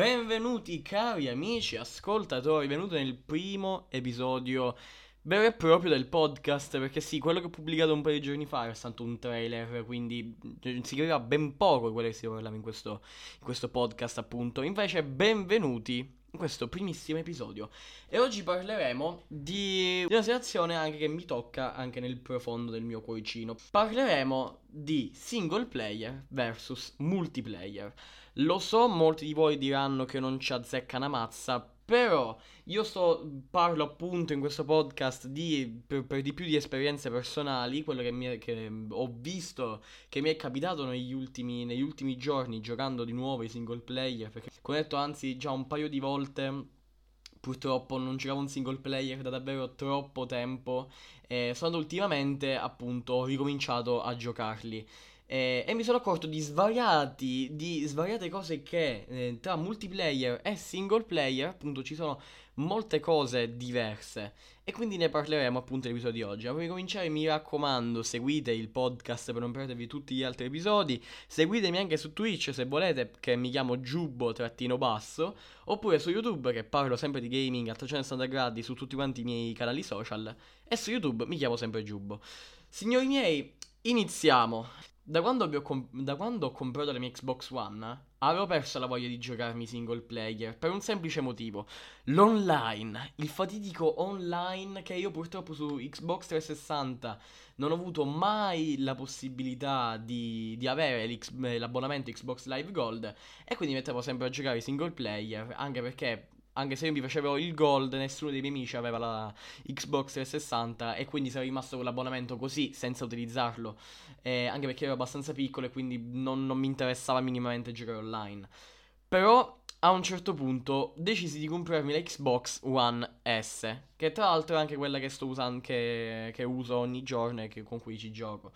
benvenuti cari amici ascoltatori, benvenuti nel primo episodio vero e proprio del podcast, perché sì, quello che ho pubblicato un paio di giorni fa era stato un trailer, quindi si capiva ben poco di quello che si parlava in questo, in questo podcast appunto. Invece benvenuti in questo primissimo episodio. E oggi parleremo di una situazione anche che mi tocca anche nel profondo del mio cuoricino. Parleremo di single player versus multiplayer. Lo so, molti di voi diranno che non ci azzecca una mazza, però io sto, parlo appunto in questo podcast di, per, per di più di esperienze personali, quello che, è, che, ho visto, che mi è capitato negli ultimi, negli ultimi giorni giocando di nuovo i single player, perché come ho detto anzi già un paio di volte purtroppo non giocavo un single player da davvero troppo tempo e solo ultimamente appunto ho ricominciato a giocarli. Eh, e mi sono accorto di svariati, di svariate cose che eh, tra multiplayer e single player, appunto, ci sono molte cose diverse. E quindi ne parleremo appunto nell'episodio di oggi. Ma per cominciare, mi raccomando, seguite il podcast per non perdervi tutti gli altri episodi. Seguitemi anche su Twitch se volete, che mi chiamo Giubbo-basso. Oppure su YouTube, che parlo sempre di gaming a 360 gradi su tutti quanti i miei canali social. E su YouTube mi chiamo sempre Giubbo. Signori miei, iniziamo. Da quando, comp- da quando, ho comprato la mia Xbox One, avevo perso la voglia di giocarmi single player per un semplice motivo: l'online, il fatidico online che io purtroppo su Xbox 360 non ho avuto mai la possibilità di, di avere l'abbonamento Xbox Live Gold e quindi mettevo sempre a giocare single player, anche perché anche se io mi facevo il gold, nessuno dei miei amici aveva la Xbox 360 e quindi sarei rimasto con l'abbonamento così, senza utilizzarlo. Eh, anche perché ero abbastanza piccolo e quindi non, non mi interessava minimamente giocare online. Però a un certo punto decisi di comprarmi la Xbox One S, che tra l'altro è anche quella che sto usando, che, che uso ogni giorno e che, con cui ci gioco.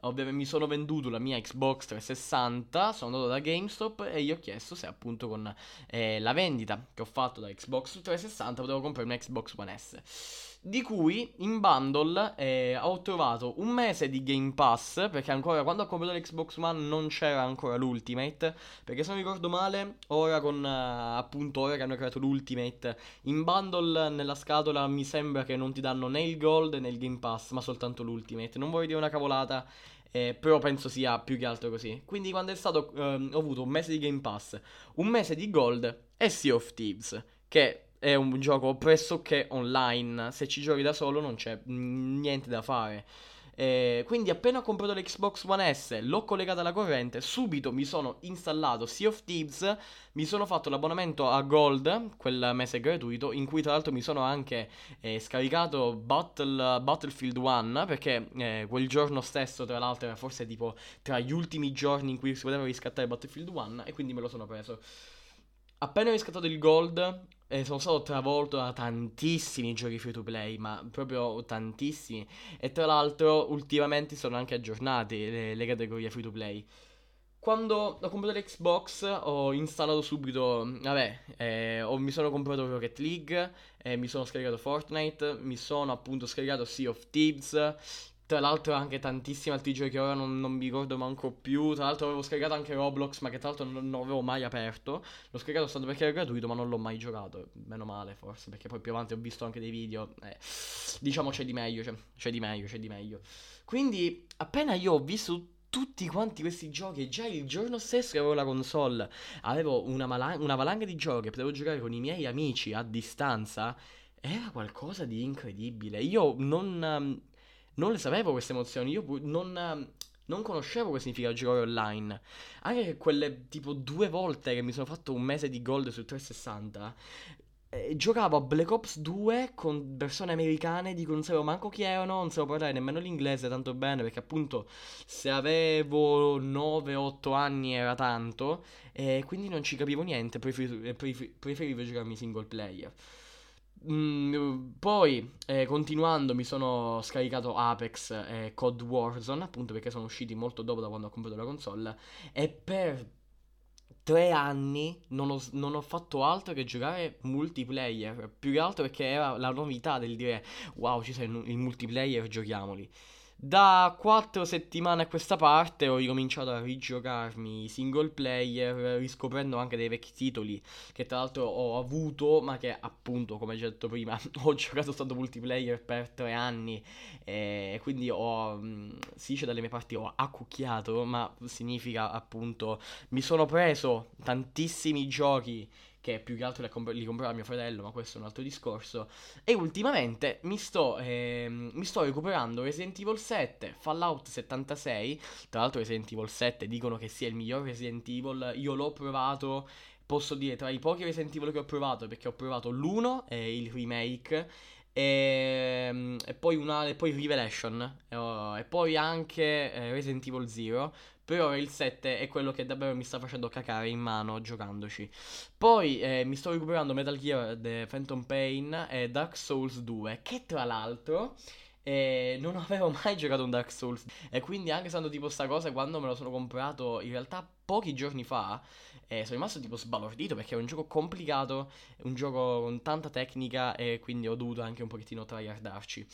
Ovviamente mi sono venduto la mia Xbox 360, sono andato da GameStop e gli ho chiesto se appunto con eh, la vendita che ho fatto da Xbox 360 potevo comprare una Xbox One S di cui in bundle eh, ho trovato un mese di Game Pass, perché ancora quando ho comprato l'Xbox One non c'era ancora l'Ultimate, perché se non ricordo male, ora con uh, appunto ora che hanno creato l'Ultimate, in bundle nella scatola mi sembra che non ti danno né il Gold né il Game Pass, ma soltanto l'Ultimate. Non vorrei dire una cavolata, eh, però penso sia più che altro così. Quindi quando è stato, ehm, ho avuto un mese di Game Pass, un mese di Gold e Sea of Thieves, che è un gioco pressoché online. Se ci giochi da solo non c'è niente da fare. Eh, quindi appena ho comprato l'Xbox One S, l'ho collegata alla corrente, subito mi sono installato Sea of Thieves, mi sono fatto l'abbonamento a Gold, quel mese gratuito, in cui tra l'altro mi sono anche eh, scaricato Battle, Battlefield 1, perché eh, quel giorno stesso tra l'altro era forse tipo tra gli ultimi giorni in cui si poteva riscattare Battlefield 1 e quindi me lo sono preso. Appena ho riscattato il Gold, eh, sono stato travolto da tantissimi giochi free to play, ma proprio tantissimi. E tra l'altro, ultimamente sono anche aggiornati le, le categorie free to play. Quando ho comprato l'Xbox ho installato subito, vabbè, eh, ho, mi sono comprato Rocket League, eh, mi sono scaricato Fortnite, mi sono appunto scaricato Sea of Thieves, tra l'altro anche tantissimi altri giochi che ora non, non, mi ricordo manco più. Tra l'altro avevo scaricato anche Roblox, ma che tra l'altro non, non avevo mai aperto. L'ho scaricato soltanto perché era gratuito, ma non l'ho mai giocato. Meno male, forse, perché poi più avanti ho visto anche dei video. Eh, diciamo c'è di meglio, c'è, c'è di meglio, c'è di meglio. Quindi, appena io ho visto tutti quanti questi giochi. Già il giorno stesso che avevo la console, avevo una, malan- una valanga di giochi che potevo giocare con i miei amici a distanza. Era qualcosa di incredibile. Io non non le sapevo queste emozioni, io non, non conoscevo cosa significa giocare online. Anche quelle tipo due volte che mi sono fatto un mese di gold su 360, eh, giocavo a Black Ops 2 con persone americane di cui non sapevo manco chi erano, non sapevo parlare nemmeno l'inglese tanto bene perché appunto se avevo 9-8 anni era tanto e quindi non ci capivo niente, preferivo, preferivo giocarmi single player. Mm, poi, eh, continuando, mi sono scaricato Apex e Cod Warzone, appunto perché sono usciti molto dopo da quando ho comprato la console. E per tre anni non ho, non ho, fatto altro che giocare multiplayer. Più che altro perché era la novità del dire wow, ci sei il multiplayer, giochiamoli. Da quattro settimane a questa parte ho ricominciato a rigiocarmi i single player, riscoprendo anche dei vecchi titoli che tra l'altro ho avuto, ma che appunto, come già detto prima, ho giocato stato multiplayer per tre anni. E quindi ho, mm, si dice dalle mie parti, ho accucchiato, ma significa appunto mi sono preso tantissimi giochi che più che altro comp- li comprerà mio fratello, ma questo è un altro discorso. E ultimamente mi sto, ehm, mi sto recuperando Resident Evil 7, Fallout 76, tra l'altro Resident Evil 7 dicono che sia il miglior Resident Evil, io l'ho provato posso dire tra i pochi Resident Evil che ho provato, perché ho provato l'1 e il remake, e, ehm, e, poi, una, e poi Revelation, e, poi anche eh, Resident Evil 0, per ora il 7 è quello che davvero mi sta facendo cacare in mano giocandoci. Poi eh, mi sto recuperando Metal Gear The Phantom Pain e Dark Souls 2, che tra l'altro eh, non avevo mai giocato un Dark Souls. E quindi anche stando tipo sta cosa, quando me lo sono comprato in realtà pochi giorni fa, eh, sono rimasto tipo sbalordito perché è un gioco complicato, un gioco con tanta tecnica e quindi ho dovuto anche un pochettino tryhardarci.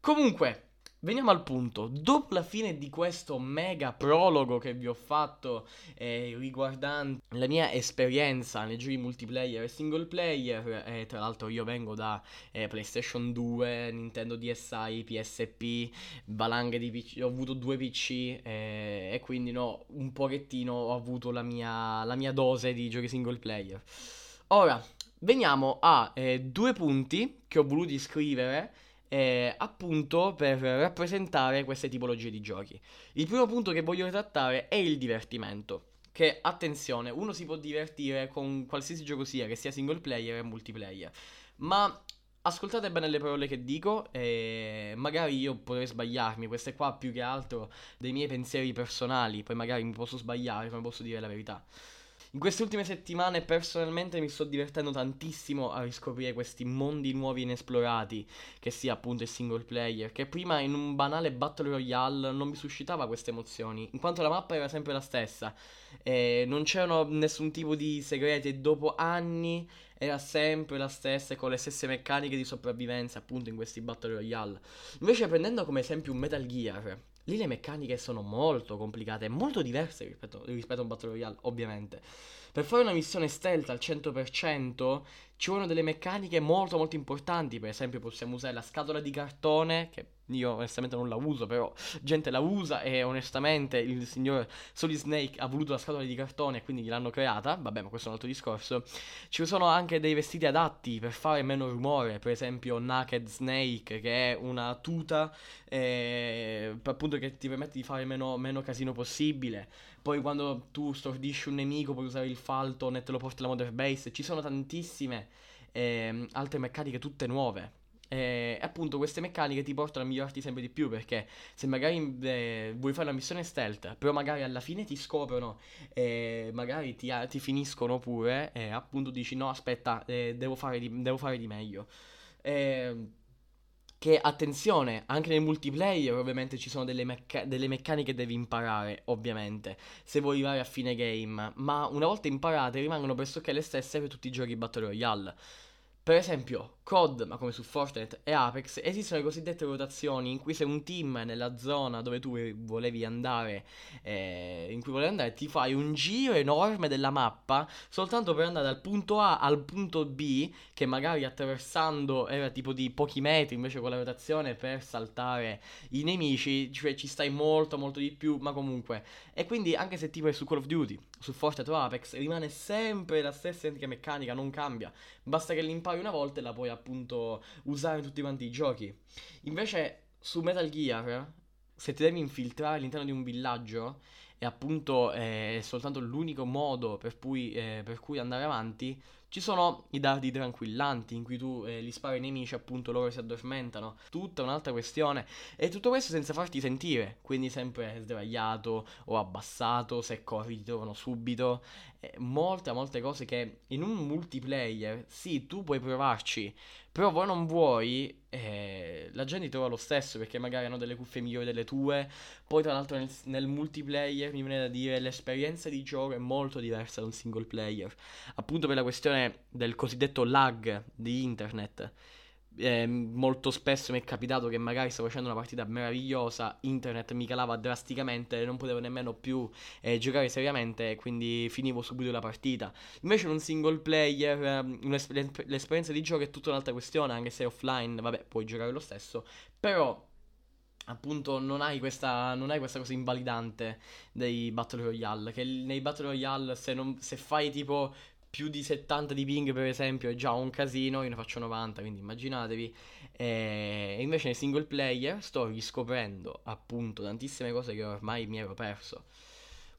Comunque, Veniamo al punto, dopo la fine di questo mega prologo che vi ho fatto eh, riguardante la mia esperienza nei giochi multiplayer e single player, eh, tra l'altro io vengo da eh, PlayStation 2, Nintendo DSi, PSP, valanghe di PC, ho avuto due PC eh, e quindi no, un pochettino ho avuto la mia, la mia dose di giochi single player. Ora, veniamo a eh, due punti che ho voluto iscrivere eh, appunto per rappresentare queste tipologie di giochi. Il primo punto che voglio trattare è il divertimento. Che attenzione, uno si può divertire con qualsiasi gioco sia, che sia single player o multiplayer. Ma ascoltate bene le parole che dico e magari io potrei sbagliarmi, queste qua più che altro dei miei pensieri personali, poi magari mi posso sbagliare, come posso dire la verità. In queste ultime settimane personalmente mi sto divertendo tantissimo a riscoprire questi mondi nuovi inesplorati, che sia appunto il single player, che prima in un banale battle royale non mi suscitava queste emozioni, in quanto la mappa era sempre la stessa, e non c'erano nessun tipo di segreti e dopo anni era sempre la stessa con le stesse meccaniche di sopravvivenza appunto in questi battle royale. Invece prendendo come esempio un Metal Gear, Lì le meccaniche sono molto complicate, molto diverse rispetto, rispetto a un Battle Royale, ovviamente. Per fare una missione stealth al 100% ci vogliono delle meccaniche molto molto importanti, per esempio possiamo usare la scatola di cartone, che io onestamente non la uso, però gente la usa e onestamente il signor Solid Snake ha voluto la scatola di cartone e quindi gliel'hanno creata, vabbè ma questo è un altro discorso. Ci sono anche dei vestiti adatti per fare meno rumore, per esempio Naked Snake che è una tuta eh, appunto che ti permette di fare meno, meno casino possibile. Poi quando tu stordisci un nemico puoi usare il Falton e te lo porti alla Mother Base. Ci sono tantissime eh, altre meccaniche tutte nuove. E appunto queste meccaniche ti portano a migliorarti sempre di più perché se magari eh, vuoi fare una missione stealth, però magari alla fine ti scoprono e magari ti, ti finiscono pure e appunto dici no aspetta eh, devo, fare di, devo fare di meglio. E, che attenzione, anche nel multiplayer ovviamente ci sono delle, mecca- delle, meccaniche che devi imparare, ovviamente, se vuoi arrivare a fine game, ma una volta imparate rimangono pressoché le stesse per tutti i giochi Battle Royale. Per esempio, COD, ma come su Fortnite e Apex, esistono le cosiddette rotazioni in cui se un team nella zona dove tu volevi andare, eh, in cui volevi andare, ti fai un giro enorme della mappa soltanto per andare dal punto A al punto B, che magari attraversando era tipo di pochi metri, invece con la rotazione per saltare i nemici, cioè ci stai molto molto di più, ma comunque. E quindi anche se tipo è su Call of Duty, su Fortnite o Apex, rimane sempre la stessa identica meccanica, non cambia. Basta che l'impari una volta e la puoi appunto usare tutti quanti i giochi. Invece su Metal Gear, se ti devi infiltrare all'interno di un villaggio e appunto è soltanto l'unico modo per cui, eh, per cui andare avanti, ci sono i dardi tranquillanti in cui tu eh, li spari ai nemici, appunto loro si addormentano. Tutta un'altra questione. E tutto questo senza farti sentire. Quindi sempre sdraiato o abbassato. Se corri ti trovano subito. Eh, molte, molte cose che in un multiplayer, sì, tu puoi provarci. Però vuoi non vuoi, eh, la gente trova lo stesso perché magari hanno delle cuffie migliori delle tue. Poi, tra l'altro, nel, nel, multiplayer mi viene da dire l'esperienza di gioco è molto diversa da un single player. Appunto per la questione del cosiddetto lag di internet. Eh, molto spesso mi è capitato che magari stavo facendo una partita meravigliosa, internet mi calava drasticamente, non potevo nemmeno più eh, giocare seriamente, quindi finivo subito la partita. Invece in un single player eh, l'esperienza di gioco è tutta un'altra questione, anche se offline, vabbè, puoi giocare lo stesso, però appunto non hai, questa, non hai questa cosa invalidante dei Battle Royale, che nei Battle Royale se, non, se fai tipo più di 70 di ping per esempio è già un casino, io ne faccio 90, quindi immaginatevi. E invece nei single player sto riscoprendo appunto tantissime cose che ormai mi ero perso.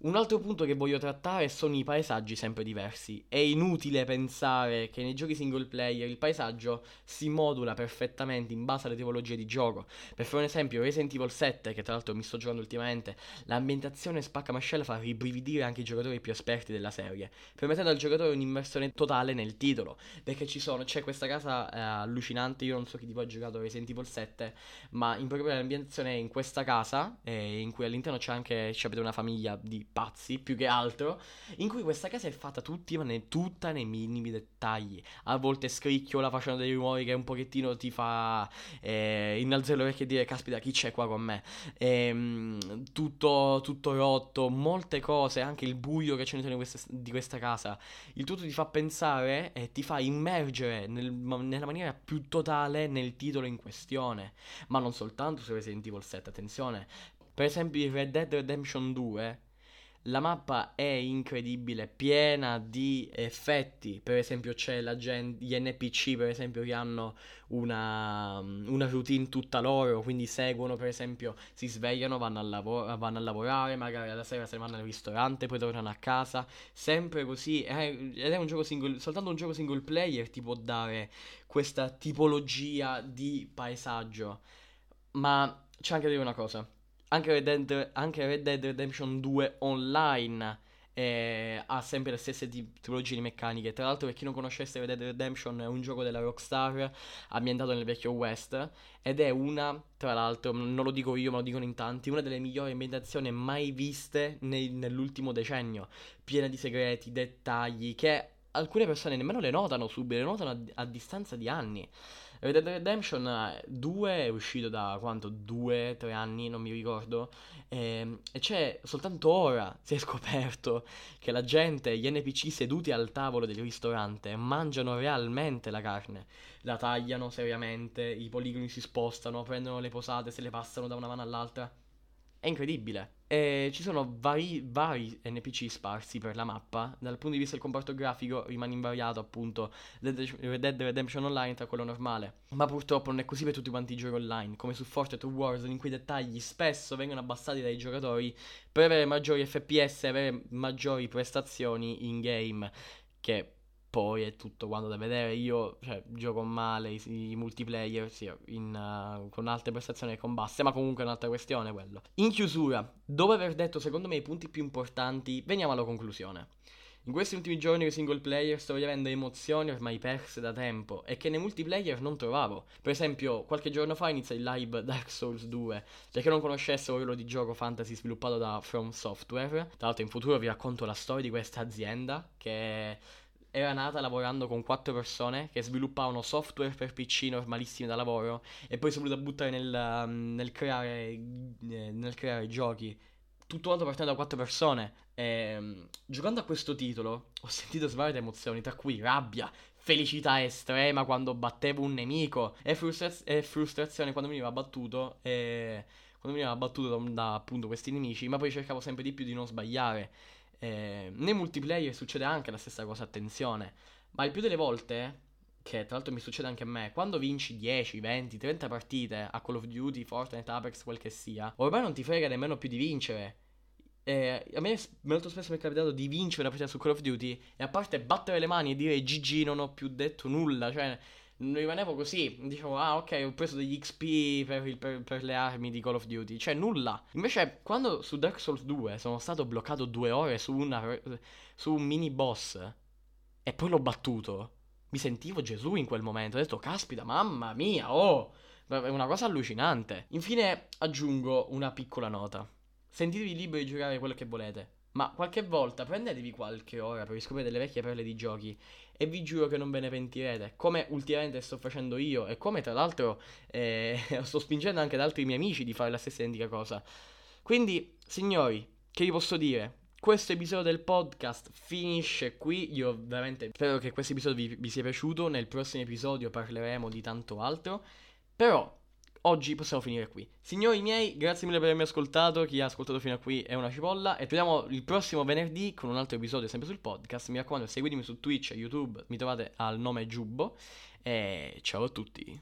Un altro punto che voglio trattare sono i paesaggi sempre diversi. È inutile pensare che nei giochi single player il paesaggio si modula perfettamente in base alle tipologie di gioco. Per fare un esempio, Resident Evil 7, che tra l'altro mi sto giocando ultimamente, l'ambientazione spacca mascella fa ribrividire anche i giocatori più esperti della serie, permettendo al giocatore un'immersione totale nel titolo. Perché ci sono, c'è questa casa eh, allucinante, io non so chi voi ha giocato Resident Evil 7, ma in particolare l'ambientazione è in questa casa, eh, in cui all'interno c'è anche, c'è una famiglia di pazzi più che altro, in cui questa casa è fatta tutti, ma ne, tutta nei minimi dettagli. A volte scricchiola facendo dei rumori che un pochettino ti fa eh, innalzare le orecchie e dire caspita chi c'è qua con me. E, ehm, tutto, tutto rotto, molte cose, anche il buio che c'è questa, di questa casa. Il tutto ti fa pensare e ti fa immergere nel, nella maniera più totale nel titolo in questione. Ma non soltanto su Resident Evil 7, attenzione. Per esempio Red Dead Redemption 2 la mappa è incredibile, piena di effetti. Per esempio, c'è la gen- gli NPC, per esempio, che hanno una, una, routine tutta loro. Quindi seguono, per esempio, si svegliano, vanno a, lav- vanno a, lavorare, magari alla sera se ne vanno al ristorante, poi tornano a casa. Sempre così. Ed è un gioco single, soltanto un gioco single player ti può dare questa tipologia di paesaggio. Ma c'è anche da dire una cosa anche Red, Dead, anche Red Dead Redemption 2 online eh, ha sempre le stesse tipologie di meccaniche. Tra l'altro, per chi non conoscesse Red Dead Redemption, è un gioco della Rockstar ambientato nel vecchio West. Ed è una, tra l'altro, non lo dico io, ma lo dicono in tanti, una delle migliori ambientazioni mai viste nei, nell'ultimo decennio. Piena di segreti, dettagli, che alcune persone nemmeno le notano subito, le notano a, a distanza di anni. Red Dead Redemption 2 è uscito da quanto? 2-3 anni, non mi ricordo. E, ehm, e c'è soltanto ora si è scoperto che la gente, gli NPC seduti al tavolo del ristorante, mangiano realmente la carne. La tagliano seriamente, i poligoni si spostano, prendono le posate, se le passano da una mano all'altra. È incredibile. E ci sono vari, vari, NPC sparsi per la mappa. Dal punto di vista del comparto grafico rimane invariato appunto Red Dead Redemption Online tra quello normale. Ma purtroppo non è così per tutti quanti i giochi online, come su Fortnite o Warzone in cui i dettagli spesso vengono abbassati dai giocatori per avere maggiori FPS e avere maggiori prestazioni in game. Che poi è tutto quanto da vedere. Io cioè, gioco male i, i multiplayer, sì, in, uh, con alte prestazioni e con basse, ma comunque è un'altra questione quello. In chiusura, dopo aver detto secondo me i punti più importanti, veniamo alla conclusione. In questi ultimi giorni di single player sto vivendo emozioni ormai perse da tempo e che nei multiplayer non trovavo. Per esempio, qualche giorno fa inizia il live Dark Souls 2. Per chi non conoscesse ruolo di gioco fantasy sviluppato da From Software, tra l'altro in futuro vi racconto la storia di questa azienda che era nata lavorando con quattro persone che sviluppavano software per PC normalissimi da lavoro e poi si è voluta buttare nel, nel, creare, eh, nel creare giochi. Tutto quanto partendo da quattro persone. E, ehm, giocando a questo titolo ho sentito svariate emozioni, tra cui rabbia, felicità estrema quando battevo un nemico e, frustra- e frustrazione quando veniva battuto e quando veniva battuto da, da appunto questi nemici, ma poi cercavo sempre di più di non sbagliare. Eh, nei multiplayer succede anche la stessa cosa, attenzione. Ma il più delle volte, che tra l'altro mi succede anche a me, quando vinci 10, 20, 30 partite a Call of Duty, Fortnite, Apex, quel che sia, ormai non ti frega nemmeno più di vincere. Eh, a me molto spesso mi è capitato di vincere una partita su Call of Duty e a parte battere le mani e dire GG non ho più detto nulla, cioè rimanevo così. Dicevo, ah, ok, ho preso degli XP per, il, per, per, le armi di Call of Duty. Cioè, nulla. Invece, quando su Dark Souls 2 sono stato bloccato due ore su, una, su un mini boss e poi l'ho battuto, mi sentivo Gesù in quel momento. Ho detto, caspita, mamma mia, oh! È una cosa allucinante. Infine, aggiungo una piccola nota. Sentitevi liberi di giocare quello che volete. Ma qualche volta prendetevi qualche ora per riscoprire delle vecchie perle di giochi e vi giuro che non ve ne pentirete, come ultimamente sto facendo io e come tra l'altro eh, sto spingendo anche ad altri miei amici di fare la stessa identica cosa. Quindi, signori, che vi posso dire? Questo episodio del podcast finisce qui. Io veramente spero che questo episodio vi, vi sia piaciuto. Nel prossimo episodio parleremo di tanto altro. Però oggi possiamo finire qui. Signori miei, grazie mille per avermi ascoltato. Chi ha ascoltato fino a qui è una cipolla. E torniamo il prossimo venerdì con un altro episodio sempre sul podcast. Mi raccomando, seguitemi su Twitch e YouTube. Mi trovate al nome Giubbo. E ciao a tutti.